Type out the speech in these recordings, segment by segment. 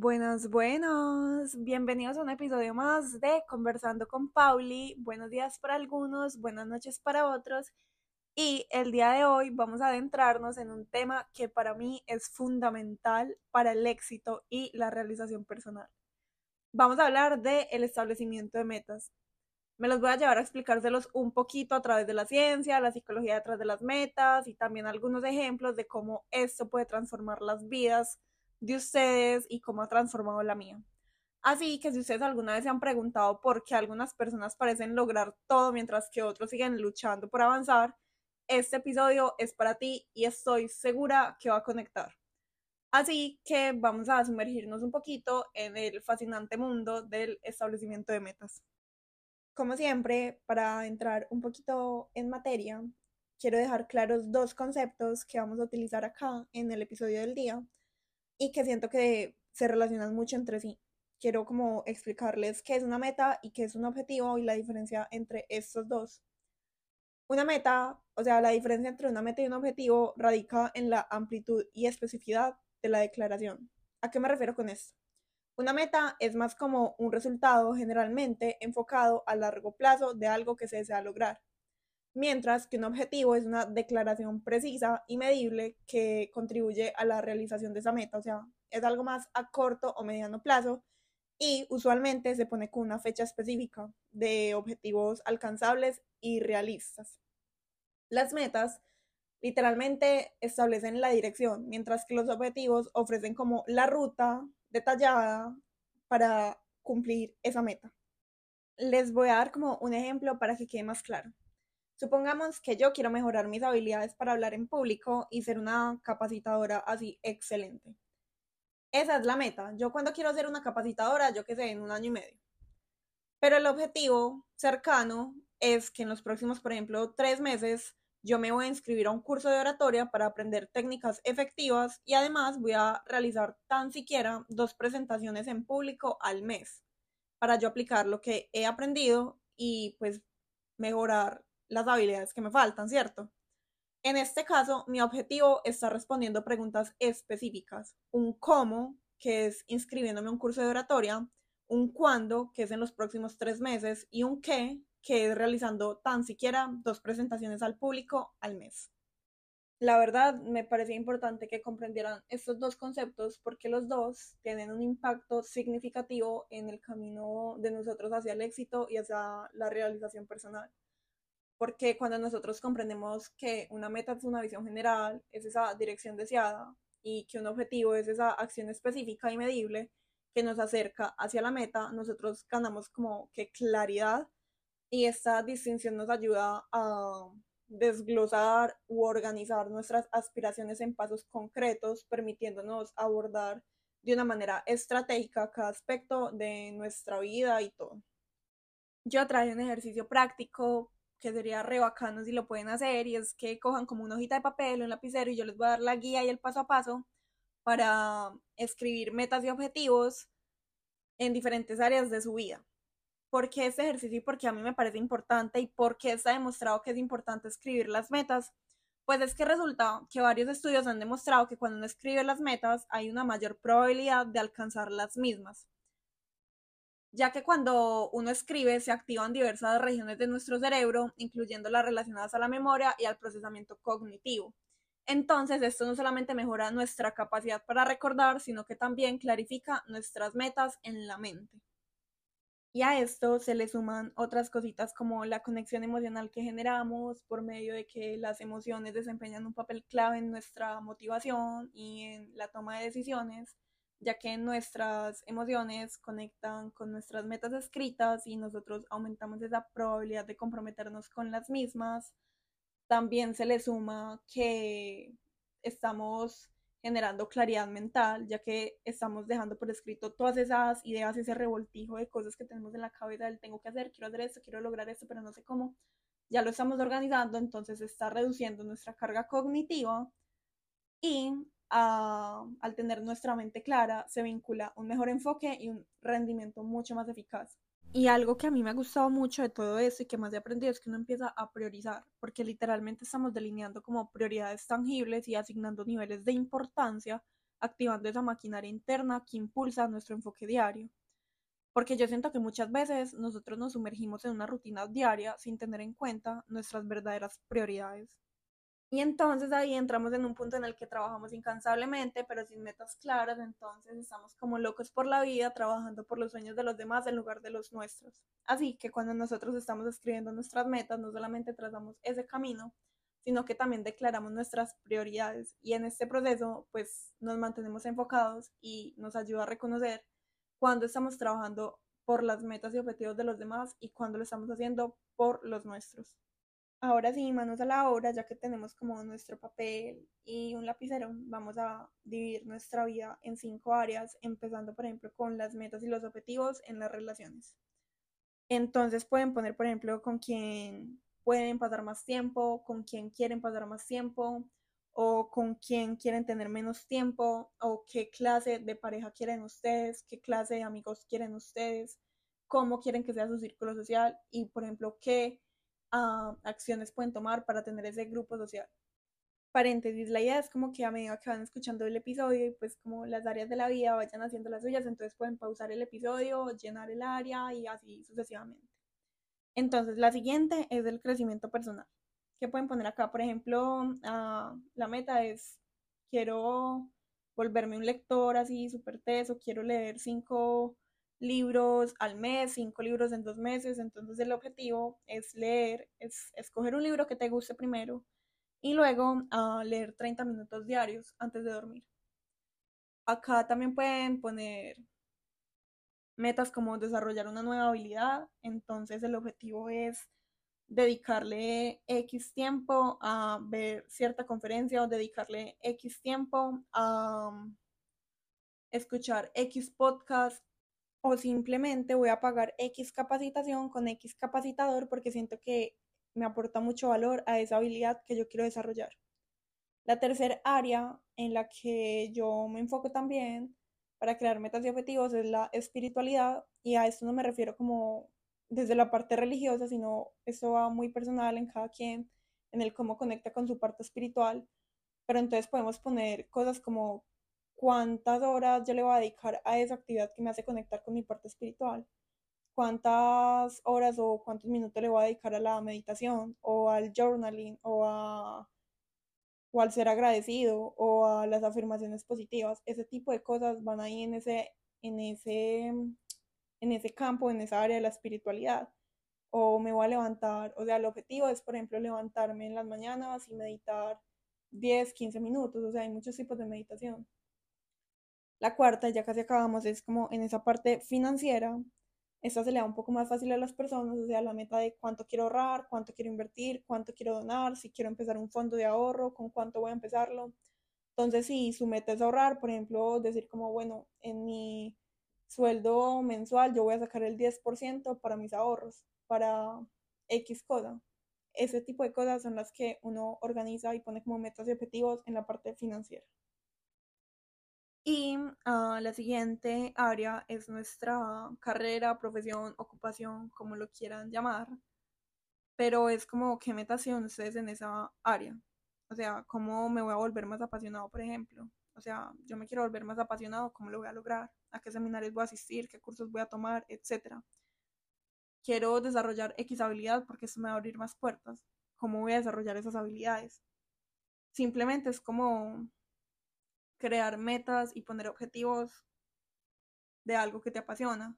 Buenos, buenos. Bienvenidos a un episodio más de Conversando con Pauli. Buenos días para algunos, buenas noches para otros. Y el día de hoy vamos a adentrarnos en un tema que para mí es fundamental para el éxito y la realización personal. Vamos a hablar del el establecimiento de metas. Me los voy a llevar a explicárselos un poquito a través de la ciencia, la psicología detrás de las metas y también algunos ejemplos de cómo esto puede transformar las vidas de ustedes y cómo ha transformado la mía. Así que si ustedes alguna vez se han preguntado por qué algunas personas parecen lograr todo mientras que otros siguen luchando por avanzar, este episodio es para ti y estoy segura que va a conectar. Así que vamos a sumergirnos un poquito en el fascinante mundo del establecimiento de metas. Como siempre, para entrar un poquito en materia, quiero dejar claros dos conceptos que vamos a utilizar acá en el episodio del día y que siento que se relacionan mucho entre sí. Quiero como explicarles qué es una meta y qué es un objetivo y la diferencia entre estos dos. Una meta, o sea, la diferencia entre una meta y un objetivo radica en la amplitud y especificidad de la declaración. ¿A qué me refiero con esto? Una meta es más como un resultado generalmente enfocado a largo plazo de algo que se desea lograr mientras que un objetivo es una declaración precisa y medible que contribuye a la realización de esa meta, o sea, es algo más a corto o mediano plazo y usualmente se pone con una fecha específica de objetivos alcanzables y realistas. Las metas literalmente establecen la dirección, mientras que los objetivos ofrecen como la ruta detallada para cumplir esa meta. Les voy a dar como un ejemplo para que quede más claro. Supongamos que yo quiero mejorar mis habilidades para hablar en público y ser una capacitadora así excelente. Esa es la meta. Yo cuando quiero ser una capacitadora, yo que sé, en un año y medio. Pero el objetivo cercano es que en los próximos, por ejemplo, tres meses, yo me voy a inscribir a un curso de oratoria para aprender técnicas efectivas y además voy a realizar tan siquiera dos presentaciones en público al mes para yo aplicar lo que he aprendido y pues mejorar las habilidades que me faltan, ¿cierto? En este caso, mi objetivo está respondiendo preguntas específicas. Un cómo, que es inscribiéndome a un curso de oratoria, un cuándo, que es en los próximos tres meses, y un qué, que es realizando tan siquiera dos presentaciones al público al mes. La verdad, me parecía importante que comprendieran estos dos conceptos porque los dos tienen un impacto significativo en el camino de nosotros hacia el éxito y hacia la realización personal porque cuando nosotros comprendemos que una meta es una visión general, es esa dirección deseada, y que un objetivo es esa acción específica y medible que nos acerca hacia la meta, nosotros ganamos como que claridad y esta distinción nos ayuda a desglosar u organizar nuestras aspiraciones en pasos concretos, permitiéndonos abordar de una manera estratégica cada aspecto de nuestra vida y todo. Yo traje un ejercicio práctico que sería re bacano si lo pueden hacer, y es que cojan como una hojita de papel o un lapicero y yo les voy a dar la guía y el paso a paso para escribir metas y objetivos en diferentes áreas de su vida. ¿Por qué este ejercicio y por qué a mí me parece importante y por qué está demostrado que es importante escribir las metas? Pues es que resulta que varios estudios han demostrado que cuando uno escribe las metas hay una mayor probabilidad de alcanzar las mismas ya que cuando uno escribe se activan diversas regiones de nuestro cerebro, incluyendo las relacionadas a la memoria y al procesamiento cognitivo. Entonces, esto no solamente mejora nuestra capacidad para recordar, sino que también clarifica nuestras metas en la mente. Y a esto se le suman otras cositas como la conexión emocional que generamos por medio de que las emociones desempeñan un papel clave en nuestra motivación y en la toma de decisiones ya que nuestras emociones conectan con nuestras metas escritas y nosotros aumentamos esa probabilidad de comprometernos con las mismas. También se le suma que estamos generando claridad mental, ya que estamos dejando por escrito todas esas ideas, ese revoltijo de cosas que tenemos en la cabeza del tengo que hacer, quiero hacer esto, quiero lograr esto, pero no sé cómo. Ya lo estamos organizando, entonces está reduciendo nuestra carga cognitiva y al tener nuestra mente clara, se vincula un mejor enfoque y un rendimiento mucho más eficaz. Y algo que a mí me ha gustado mucho de todo eso y que más he aprendido es que uno empieza a priorizar, porque literalmente estamos delineando como prioridades tangibles y asignando niveles de importancia activando esa maquinaria interna que impulsa nuestro enfoque diario. Porque yo siento que muchas veces nosotros nos sumergimos en una rutina diaria sin tener en cuenta nuestras verdaderas prioridades. Y entonces ahí entramos en un punto en el que trabajamos incansablemente, pero sin metas claras, entonces estamos como locos por la vida, trabajando por los sueños de los demás en lugar de los nuestros. Así que cuando nosotros estamos escribiendo nuestras metas, no solamente trazamos ese camino, sino que también declaramos nuestras prioridades y en este proceso pues nos mantenemos enfocados y nos ayuda a reconocer cuando estamos trabajando por las metas y objetivos de los demás y cuando lo estamos haciendo por los nuestros. Ahora sí, manos a la obra, ya que tenemos como nuestro papel y un lapicero, vamos a dividir nuestra vida en cinco áreas, empezando por ejemplo con las metas y los objetivos en las relaciones. Entonces pueden poner, por ejemplo, con quién pueden pasar más tiempo, con quién quieren pasar más tiempo, o con quién quieren tener menos tiempo, o qué clase de pareja quieren ustedes, qué clase de amigos quieren ustedes, cómo quieren que sea su círculo social y, por ejemplo, qué uh, acciones pueden tomar para tener ese grupo social. Paréntesis, la idea es como que a medida que van escuchando el episodio y pues como las áreas de la vida vayan haciendo las suyas, entonces pueden pausar el episodio, llenar el área y así sucesivamente. Entonces, la siguiente es el crecimiento personal. ¿Qué pueden poner acá? Por ejemplo, uh, la meta es, quiero volverme un lector así súper teso, quiero leer cinco libros al mes, cinco libros en dos meses. Entonces el objetivo es leer, es escoger un libro que te guste primero y luego uh, leer 30 minutos diarios antes de dormir. Acá también pueden poner metas como desarrollar una nueva habilidad. Entonces el objetivo es dedicarle X tiempo a ver cierta conferencia o dedicarle X tiempo a um, escuchar X podcast o simplemente voy a pagar X capacitación con X capacitador porque siento que me aporta mucho valor a esa habilidad que yo quiero desarrollar. La tercera área en la que yo me enfoco también para crear metas y objetivos es la espiritualidad y a esto no me refiero como desde la parte religiosa, sino eso va muy personal en cada quien, en el cómo conecta con su parte espiritual. Pero entonces podemos poner cosas como cuántas horas yo le voy a dedicar a esa actividad que me hace conectar con mi parte espiritual, cuántas horas o cuántos minutos le voy a dedicar a la meditación o al journaling o, a, o al ser agradecido o a las afirmaciones positivas. Ese tipo de cosas van ahí en ese, en ese, en ese campo, en esa área de la espiritualidad. O me voy a levantar, o sea, el objetivo es, por ejemplo, levantarme en las mañanas y meditar 10, 15 minutos, o sea, hay muchos tipos de meditación. La cuarta, ya casi acabamos, es como en esa parte financiera. Esta se le da un poco más fácil a las personas, o sea, la meta de cuánto quiero ahorrar, cuánto quiero invertir, cuánto quiero donar, si quiero empezar un fondo de ahorro, con cuánto voy a empezarlo. Entonces, si su meta es ahorrar, por ejemplo, decir como, bueno, en mi sueldo mensual yo voy a sacar el 10% para mis ahorros, para X cosa. Ese tipo de cosas son las que uno organiza y pone como metas y objetivos en la parte financiera. Y ah, la siguiente área es nuestra carrera, profesión, ocupación, como lo quieran llamar. Pero es como qué metas tienen ustedes en esa área. O sea, cómo me voy a volver más apasionado, por ejemplo. O sea, yo me quiero volver más apasionado, cómo lo voy a lograr, a qué seminarios voy a asistir, qué cursos voy a tomar, etcétera. Quiero desarrollar X habilidad porque eso me va a abrir más puertas. ¿Cómo voy a desarrollar esas habilidades? Simplemente es como crear metas y poner objetivos de algo que te apasiona.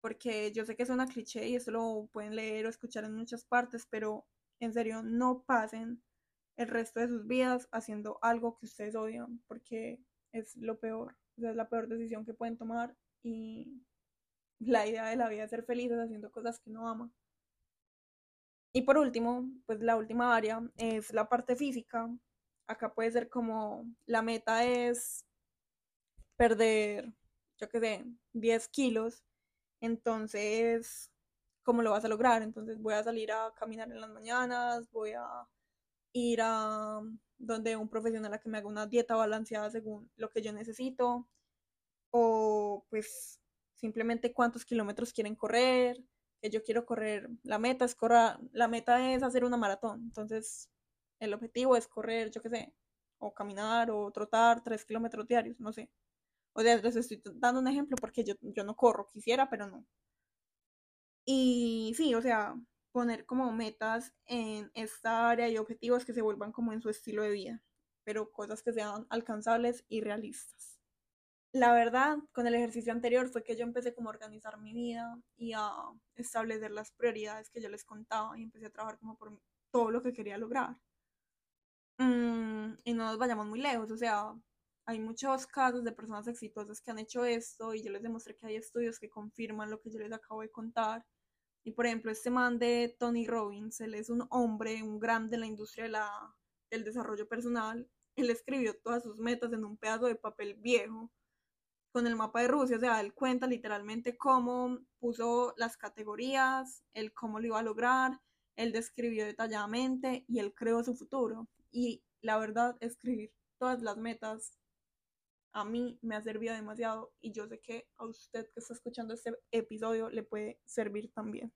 Porque yo sé que es una cliché y eso lo pueden leer o escuchar en muchas partes, pero en serio no pasen el resto de sus vidas haciendo algo que ustedes odian, porque es lo peor, es la peor decisión que pueden tomar y la idea de la vida es ser felices haciendo cosas que no aman. Y por último, pues la última área es la parte física, acá puede ser como la meta es perder, yo qué sé, 10 kilos. Entonces, ¿cómo lo vas a lograr? Entonces voy a salir a caminar en las mañanas, voy a ir a donde un profesional a que me haga una dieta balanceada según lo que yo necesito. O pues simplemente cuántos kilómetros quieren correr, que yo quiero correr. La meta es correr, la meta es hacer una maratón. Entonces, el objetivo es correr, yo qué sé, o caminar o trotar tres kilómetros diarios, no sé. O sea, les estoy dando un ejemplo porque yo, yo no corro, quisiera, pero no. Y sí, o sea, poner como metas en esta área y objetivos que se vuelvan como en su estilo de vida, pero cosas que sean alcanzables y realistas. La verdad, con el ejercicio anterior fue que yo empecé como a organizar mi vida y a establecer las prioridades que yo les contaba y empecé a trabajar como por todo lo que quería lograr. Mm, y no nos vayamos muy lejos, o sea, hay muchos casos de personas exitosas que han hecho esto y yo les demostré que hay estudios que confirman lo que yo les acabo de contar. Y por ejemplo, este man de Tony Robbins, él es un hombre, un grande en la industria de la, del desarrollo personal. Él escribió todas sus metas en un pedazo de papel viejo con el mapa de Rusia, o sea, él cuenta literalmente cómo puso las categorías, el cómo lo iba a lograr, él describió detalladamente y él creó su futuro. Y la verdad, escribir todas las metas a mí me ha servido demasiado y yo sé que a usted que está escuchando este episodio le puede servir también.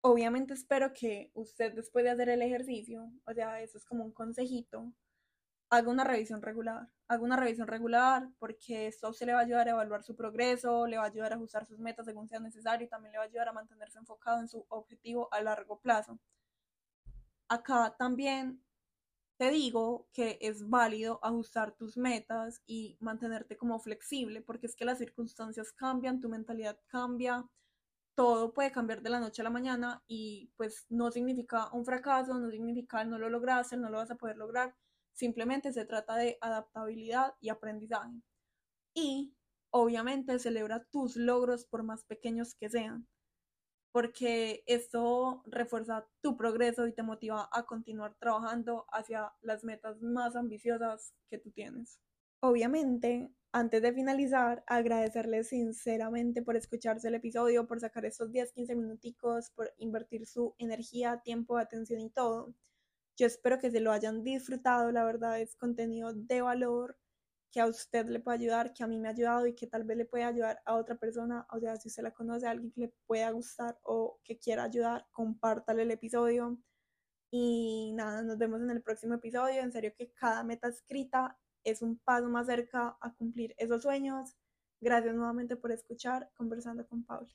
Obviamente espero que usted después de hacer el ejercicio, o sea, eso es como un consejito, haga una revisión regular. Haga una revisión regular porque esto a le va a ayudar a evaluar su progreso, le va a ayudar a ajustar sus metas según sea necesario y también le va a ayudar a mantenerse enfocado en su objetivo a largo plazo. Acá también te digo que es válido ajustar tus metas y mantenerte como flexible porque es que las circunstancias cambian, tu mentalidad cambia, todo puede cambiar de la noche a la mañana y pues no significa un fracaso, no significa no lo lograste, no lo vas a poder lograr Simplemente se trata de adaptabilidad y aprendizaje. Y obviamente celebra tus logros por más pequeños que sean, porque esto refuerza tu progreso y te motiva a continuar trabajando hacia las metas más ambiciosas que tú tienes. Obviamente, antes de finalizar, agradecerles sinceramente por escucharse el episodio, por sacar estos 10, 15 minuticos, por invertir su energía, tiempo, atención y todo. Yo espero que se lo hayan disfrutado, la verdad es contenido de valor que a usted le puede ayudar, que a mí me ha ayudado y que tal vez le pueda ayudar a otra persona, o sea, si usted la conoce, a alguien que le pueda gustar o que quiera ayudar, compártale el episodio. Y nada, nos vemos en el próximo episodio. En serio que cada meta escrita es un paso más cerca a cumplir esos sueños. Gracias nuevamente por escuchar Conversando con Pauli.